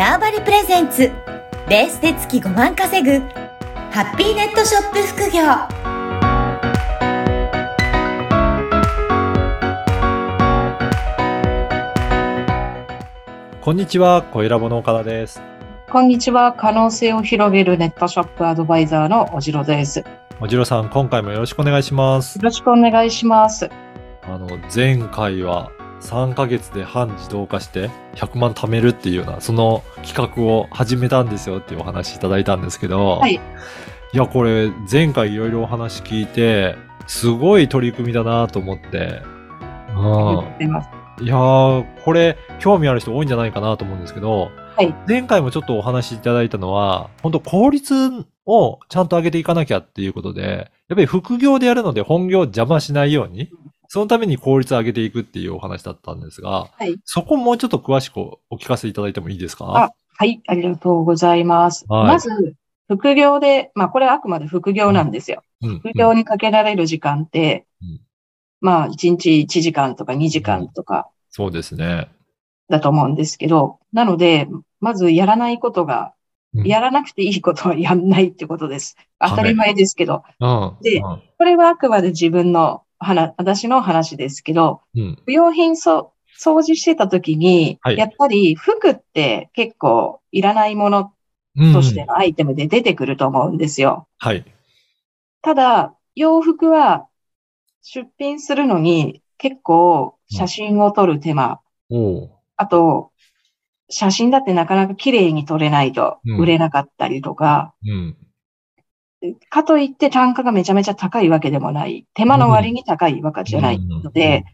ターバリプレゼンツベースで月5万稼ぐハッピーネットショップ副業こんにちは、小ラボの岡田です。こんにちは。可能性を広げるネットショップアドバイザーのおじろです。よおじろさん、今回もよろしくお願いします。ろしくお願いします。あの、前回は3ヶ月で半自動化して100万貯めるっていうような、その企画を始めたんですよっていうお話いただいたんですけど、はい。いや、これ、前回いろいろお話聞いて、すごい取り組みだなと思って、うん。いやー、これ、興味ある人多いんじゃないかなと思うんですけど、はい前回もちょっとお話しいただいたのは、本当効率をちゃんと上げていかなきゃっていうことで、やっぱり副業でやるので本業を邪魔しないように、そのために効率を上げていくっていうお話だったんですが、はい。そこもうちょっと詳しくお聞かせいただいてもいいですか？あはい。ありがとうございます。はいまず、副業で、まあ、これはあくまで副業なんですよ。うん副業にかけられる時間って、うんまあ、1日1時間とか2時間とかそうですね。だと思うんですけど、なので、まずやらないことが、うんやらなくていいことはやんないってことです。当たり前ですけど、うん。でうんこれはあくまで自分の話、私の話ですけど、うん。不用品そ掃除してた時に、はいやっぱり服って結構いらないものうんとしてのアイテムで出てくると思うんですよ。はい。ただ、洋服は出品するのに結構写真を撮る手間、おうあと、写真だってなかなか綺麗に撮れないとうん売れなかったりとか、うん。かといって単価がめちゃめちゃ高いわけでもない。手間の割に高いわけじゃないので、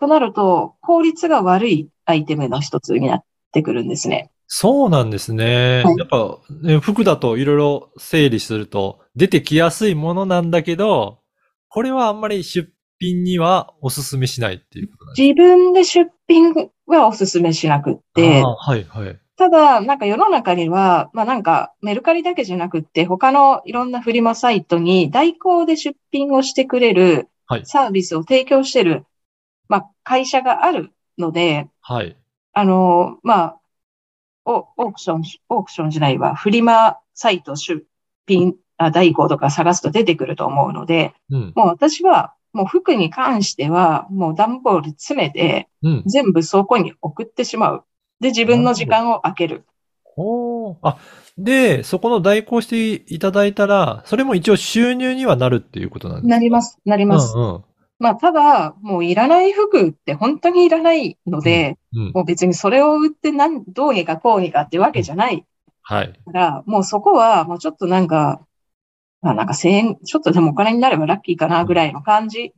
となると、効率が悪いアイテムの一つになってくるんですね。そうなんですね。はいやっぱ、ね、服だといろいろ整理すると出てきやすいものなんだけど、これはあんまり出品にはお勧めしないっていうことなんです自分で出品はお勧めしなくってはいはい。ただ、なんか世の中には、まあなんかメルカリだけじゃなくって、他のいろんなフリマサイトに代行で出品をしてくれるはいサービスを提供してる、まあ会社があるので、はい。あの、まあ、オオークション、オークションじゃないわ、フリマサイト出品、あ代行とか探すと出てくると思うので、うん。もう私は、もう服に関しては、もう段ボール詰めて、うん。全部倉庫に送ってしまう。で、自分の時間を空ける。おーあ、で、そこの代行していただいたら、それも一応収入にはなるっていうことなんですか？なります、なります。うんうん。まあ、ただ、もういらない服って本当にいらないので、うん。もう別にそれを売ってなん、どうにかこうにかってわけじゃないはい。から、もうそこは、もうちょっとなんか、まあなんか1000円、ちょっとでもお金になればラッキーかなぐらいの感じ、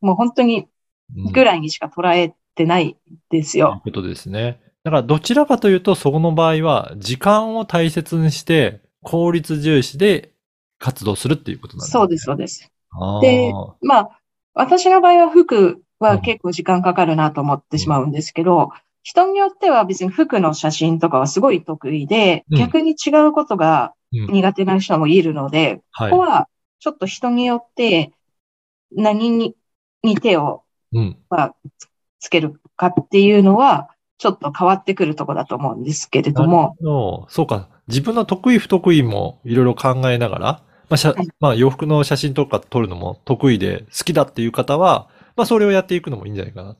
もう本当にうんぐらいにしか捉えてないですというよ。ことですね。だからどちらかというと、そこの場合は、時間を大切にして、効率重視で活動するっていうことなんですね。そうです、そうです。でまあ、私の場合は服は結構時間かかるなと思ってしまうんですけど、人によっては別に服の写真とかはすごい得意で、うん逆に違うことがうん苦手な人もいるので、はいここ。はちょっと人によって何にに手をつけるかっていうのは、ちょっと変わってくるところだと思うんですけれども、のそうか。自分の得意不得意もいろいろ考えながら、まあ、しゃはいまあ、洋服の写真とか撮るのも得意で好きだっていう方は、まあ、それをやっていくのもいいんじゃないかな。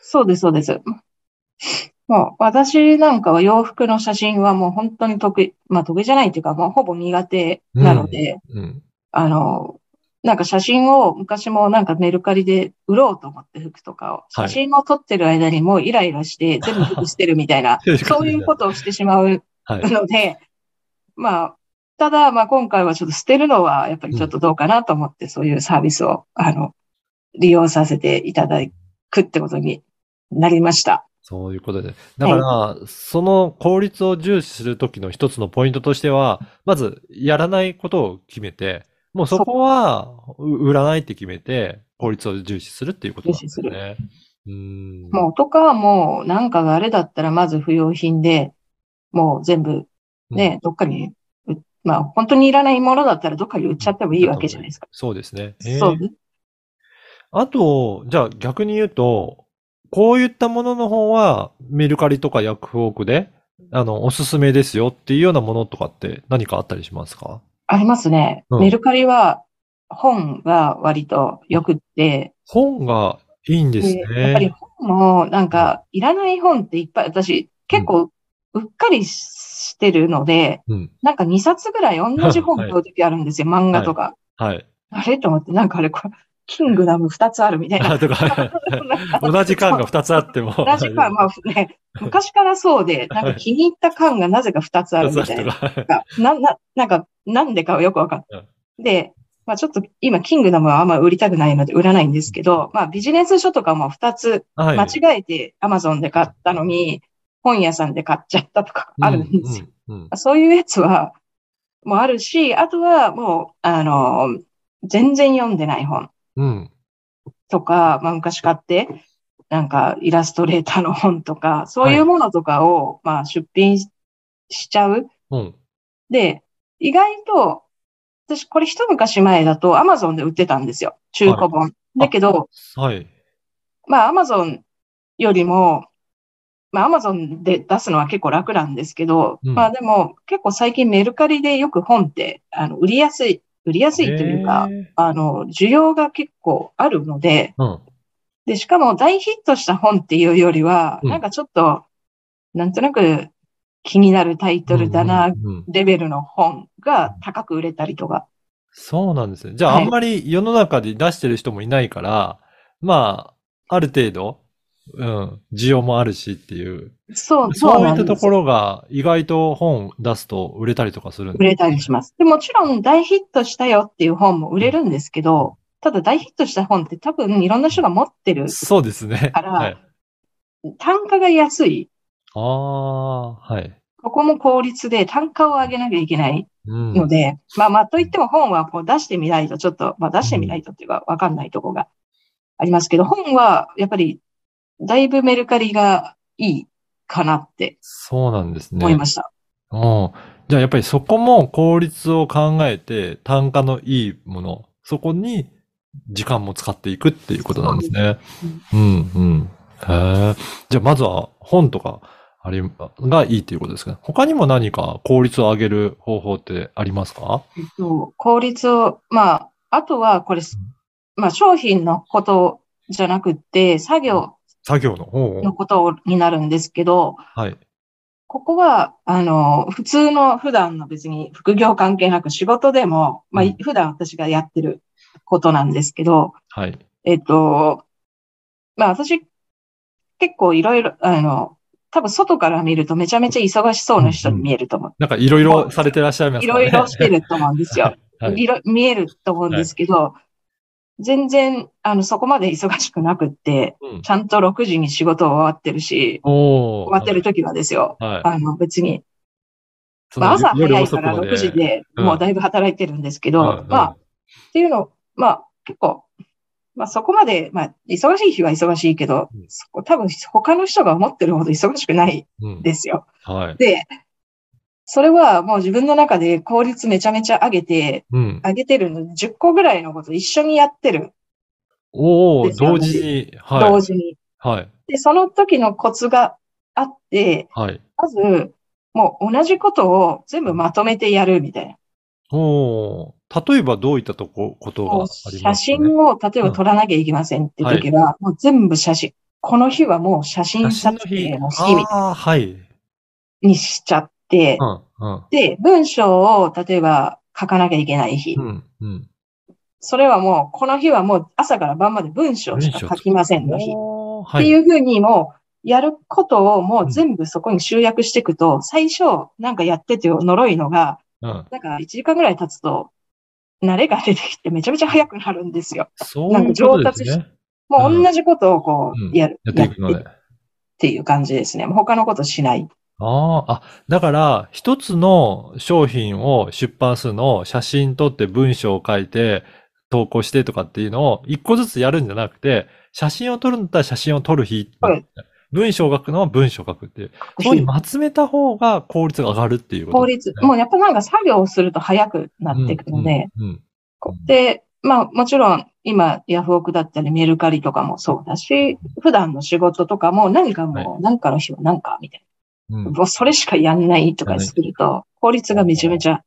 そうです、そうです。もう私なんかは洋服の写真はもう本当に得意、まあ得意じゃないっていうか、もうほぼ苦手なので、うん。あの、なんか写真を昔もなんかメルカリで売ろうと思って服とかを、はい写真を撮ってる間にもうイライラして全部服捨てるみたいな、そういうことをしてしまうはい。ので、まあ、ただ、まあ今回はちょっと捨てるのはやっぱりちょっとどうかなと思って、そういうサービスを、あの、利用させていただくってことになりました。そういうことで。だから、その効率を重視するときの一つのポイントとしては、まず、やらないことを決めて、もうそこは、う売らないって決めて、効率を重視するっていうことなんですね。もうとかはもうなんかがあれだったらまず不要品で、もう全部ね、どっかに、うまあ本当にいらないものだったらどっかに売っちゃってもいいわけじゃないですか。そうですね。えーそうです。あと、じゃあ逆に言うと、こういったものの方はメルカリとかヤフオクで、あの、おすすめですよっていうようなものとかって何かあったりしますか？ありますね。うんメルカリは本が割と良くって、本がいいんですでやっぱりね。本もなんかいらない本っていっぱい、私結構うっかりしてるので、うん。なんか2冊ぐらい同じ本 買うときあるんですよ、漫画とか。はい。あれ？と思って、なんかあれ、これ、キングダム2つあるみたいな。あ とか、同じ缶が2つあっても。同じか、まあね、昔からそうで、なんか気に入った缶がなぜか2つあるみたいな。な。な、な、なんか、なんでかはよくわかんうんない。で、まあちょっと今、キングダムはあんま売りたくないので売らないんですけど、まあビジネス書とかも2つはい。間違えて Amazon で買ったのに、本屋さんで買っちゃったとかあるんですよ。うん。うんそういうやつは、もうあるし、あとはもう、あの、全然読んでない本うん。とか、まあ昔買って、なんかイラストレーターの本とか、そういうものとかを、まあ出品ししちゃう。うん。で、意外と、私これ一昔前だと Amazon で売ってたんですよ。中古本。だけど、はい。まあ Amazon よりも、まあ Amazon で出すのは結構楽なんですけど、うんまあでも結構最近メルカリでよく本って、あの、売りやすい、売りやすいというか、あの、需要が結構あるので、うん。で、しかも大ヒットした本っていうよりは、うんなんかちょっと、なんとなく気になるタイトルだな、レベルの本が高く売れたりとか。そうなんですね。じゃあ、はいあんまり世の中で出してる人もいないから、まあ、ある程度、うん、需要もあるしっていう。そう、そういなんですったところが意外と本出すと売れたりとかするん売れたりします。でもちろん大ヒットしたよっていう本も売れるんですけど、ただ大ヒットした本って多分いろんな人が持ってるそうですね。からはい。単価が安い。ああ、はい。ここも効率で単価を上げなきゃいけないうん。ので、まあまあといっても本はこう出してみないとちょっと、まあ出してみないとっていうかわかんないとこがありますけど、本はやっぱりだいぶメルカリがいいかなってそうなんですね。思いました。うん。じゃあやっぱりそこも効率を考えて単価のいいもの、そこに時間も使っていくっていうことなんですね。うん、うん。へえ。じゃあまずは本とかあり、がいいっていうことですか？ね。他にも何か効率を上げる方法ってありますか？えっと、効率を、まあ、あとはこれ、まあ商品のことじゃなくって、作業作業の方のことになるんですけど、はい。ここは、あの、普通の普段の別に副業関係なく仕事でも、まあうん、普段私がやってることなんですけど、はい。えっと、まあ私、結構いろいろ、あの、多分外から見るとめちゃめちゃ忙しそうな人に見えると思う。なんかいろいろされてらっしゃいますね。ろいろしてると思うんですよ。はい。いろ見えると思うんですけど、全然、あの、そこまで忙しくなくって、うんちゃんと6時に仕事終わってるし、終わってる時はですよ。はい。あの、別に、まあ、朝夜早いから遅くまで6時でうんもうだいぶ働いてるんですけど、うんうんまあ、っていうの、まあ、結構、まあそこまで、まあ、忙しい日は忙しいけど、うんそこ多分他の人が思ってるほど忙しくないうんですよ。はい。で、それはもう自分の中で効率めちゃめちゃ上げて、うん。上げてるので、10個ぐらいのこと一緒にやってる、おお同時に。はい。同時に。はい。で、その時のコツがあって、はい。まず、もう同じことを全部まとめてやるみたいな。おお例えばどういったとこ、ことがありますか、ね、写真を例えば撮らなきゃいけませんって時は、もう全部写真。この日はもう写真撮影の日みたいああ、はい。にしちゃってう、ん、うん。で、文章を例えば書かなきゃいけない日う。ん、うん。それはもう、この日はもう朝から晩まで文章しか書きませんの日。っ。ていうふうにもう、やることをもう全部そこに集約していくと、最初なんかやってて呪いのが、うん。なんか1時間ぐらい経つと、慣れが出てきてめちゃめちゃ早くなるんですよ。そういうことですね。もう同じことをこうんう、やる、やっていくので。やっていう感じですね。他のことしない。ああ、あ、だから、一つの商品を出版するのを写真撮って文章を書いて投稿してとかっていうのを一個ずつやるんじゃなくて、写真を撮るんだったら写真を撮る日、はい文章を書くのは文章を書くっていう。そうにまとめた方が効率が上がるっていうことね、。率もうやっぱなんか作業をすると早くなってくるので、うん、うんこうで、まあもちろん今ヤフオクだったりメルカリとかもそうだし、普段の仕事とかも何かもう何かの日は何かみたいうん。もうそれしかやんないとかすると、効率がめちゃめちゃ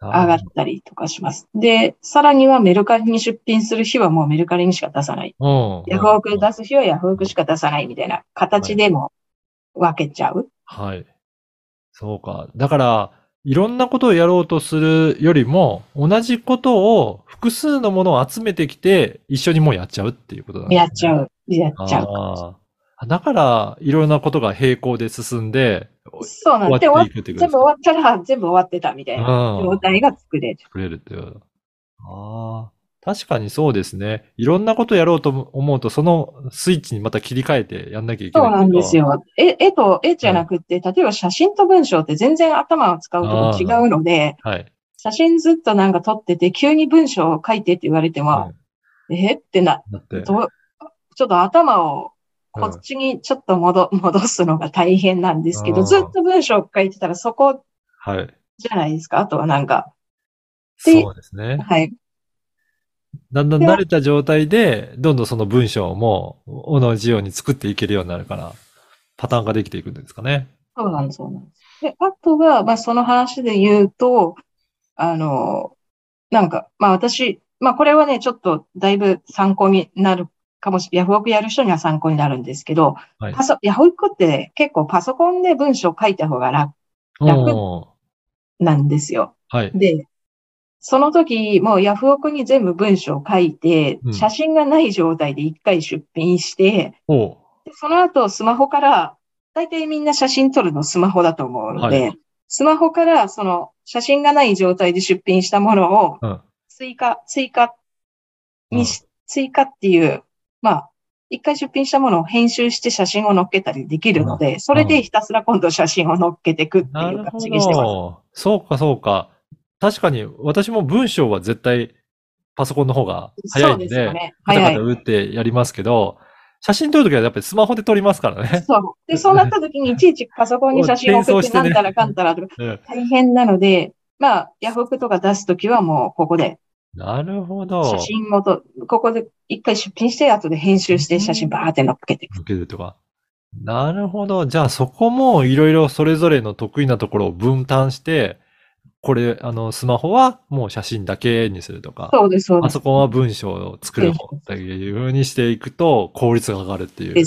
上がったりとかします。で、さらにはメルカリに出品する日はもうメルカリにしか出さない。うん。ヤフオク出す日はヤフオクしか出さないみたいな形でも分けちゃう。はい。そうか。だから、いろんなことをやろうとするよりも、同じことを複数のものを集めてきて、一緒にもうやっちゃうっていうことなんですね。やっちゃう。やっちゃう。だから、いろんなことが並行で進んで、そうなんで、す全部終わったら全部終わってたみたいなうん状態が作れる。作れるっていう。ああ。確かにそうですね。いろんなことやろうと思うと、そのスイッチにまた切り替えてやんなきゃいけない。そうなんです。よ。絵、絵と絵じゃなくて、例えば写真と文章って全然頭を使うとこ違うので、はい。写真ずっとなんか撮ってて、急に文章を書いてって言われても、はえってな、いだって、どうちょっと頭をうんこっちにちょっと戻、戻すのが大変なんですけど、うんずっと文章を書いてたらそこはい。じゃないですか？あとはなんか、でそうですね。はい。だんだん慣れた状態で、どんどんその文章も同じように作っていけるようになるから、パターンができていくんですかね。そうなんです、そうなんです。で、あとは、まあ、その話で言うと、あの、なんか、まあ、私、まあ、これはね、ちょっとだいぶ参考になるかもしれヤフオクやる人には参考になるんですけど、はいパソ、ヤフオクって結構パソコンで文章を書いた方が楽楽なんですよ。はい。で、その時、もうヤフオクに全部文章を書いてうん、写真がない状態で一回出品して、でその後スマホから、大体みんな写真撮るのスマホだと思うので、はスマホからその写真がない状態で出品したものをうん。追加、追加にし、追加っていう、まあ、一回出品したものを編集して写真を載っけたりできるので、それでひたすら今度写真を載っけていくっていう感じにしてます。ど。そうか、そうか。確かに、私も文章は絶対パソコンの方が早いそんで。カタ。カタ打ってやりますけど、写真撮るときはやっぱりスマホで撮りますからね。そう。で、そうなった時にいちいちパソコンに写真を送ってなんたらかんたらとかうん 大変なので、まあ、ヤフオクとか出すときはもうここでなるほど。写真をと、ここで一回出品して、後で編集して写真バーって乗っけていく。受けるとか。なるほど。じゃあそこもいろいろそれぞれの得意なところを分担して、これ、あの、スマホはもう写真だけにするとか、そうです、そうです。パソコンは文章を作る方っていう風にしていくと効率が上がるっていう。い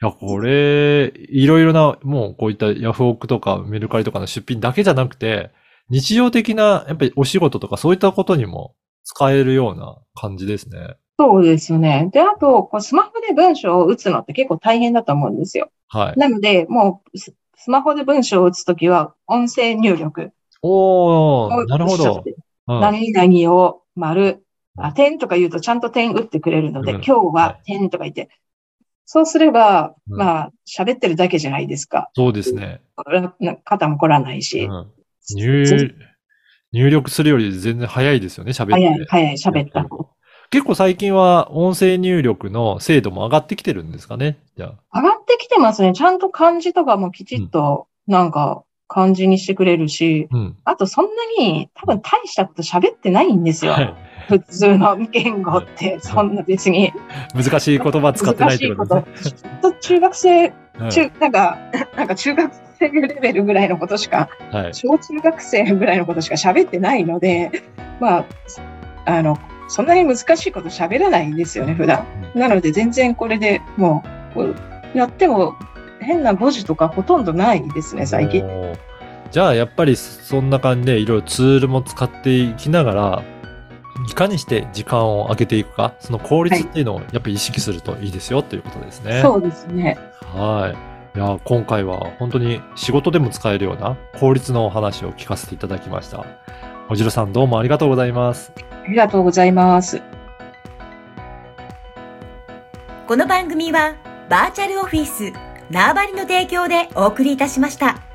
や、これ、いろいろな、もうこういったヤフオクとかメルカリとかの出品だけじゃなくて、日常的な、やっぱりお仕事とかそういったことにも使えるような感じですね。そうですよね。で、あと、こうスマホで文章を打つのって結構大変だと思うんですよ。はい。なので、もうス、スマホで文章を打つときは、音声入力おー、をなるほど。うん何々を丸、あ、点とか言うとちゃんと点打ってくれるので、うん今日は点とか言って。そうすれば、うんまあ、喋ってるだけじゃないですか。そうですね。な肩も凝らないし。うん入、入力するより全然早いですよね、喋って。早い、早い、喋った方。結構最近は音声入力の精度も上がってきてるんですかねじゃあ。上がってきてますね。ちゃんと漢字とかもきちっと、なんか、漢字にしてくれるし、うん。あとそんなに多分大したこと喋ってないんですよ。はい。普通の言語って、そんな別に難しい言葉使ってないってことこですね。と。きっと中学生、うん中、なんか、なんか中学生レベルぐらいのことしか、はい。小中学生ぐらいのことしか喋ってないので、まあ、あの、そんなに難しいこと喋らないんですよね、普段。なので全然これでもう、こうやっても変な文字とかほとんどないですね、最近。じゃあ、やっぱりそんな感じでいろいろツールも使っていきながら、いかにして時間を上げていくか、その効率っていうのをやっぱり意識するといいですよということですね。そうですね。はい。いや、今回は本当に仕事でも使えるような効率のお話を聞かせていただきました。おじろさんどうもありがとうございます。ありがとうございます。この番組はバーチャルオフィス縄張りの提供でお送りいたしました。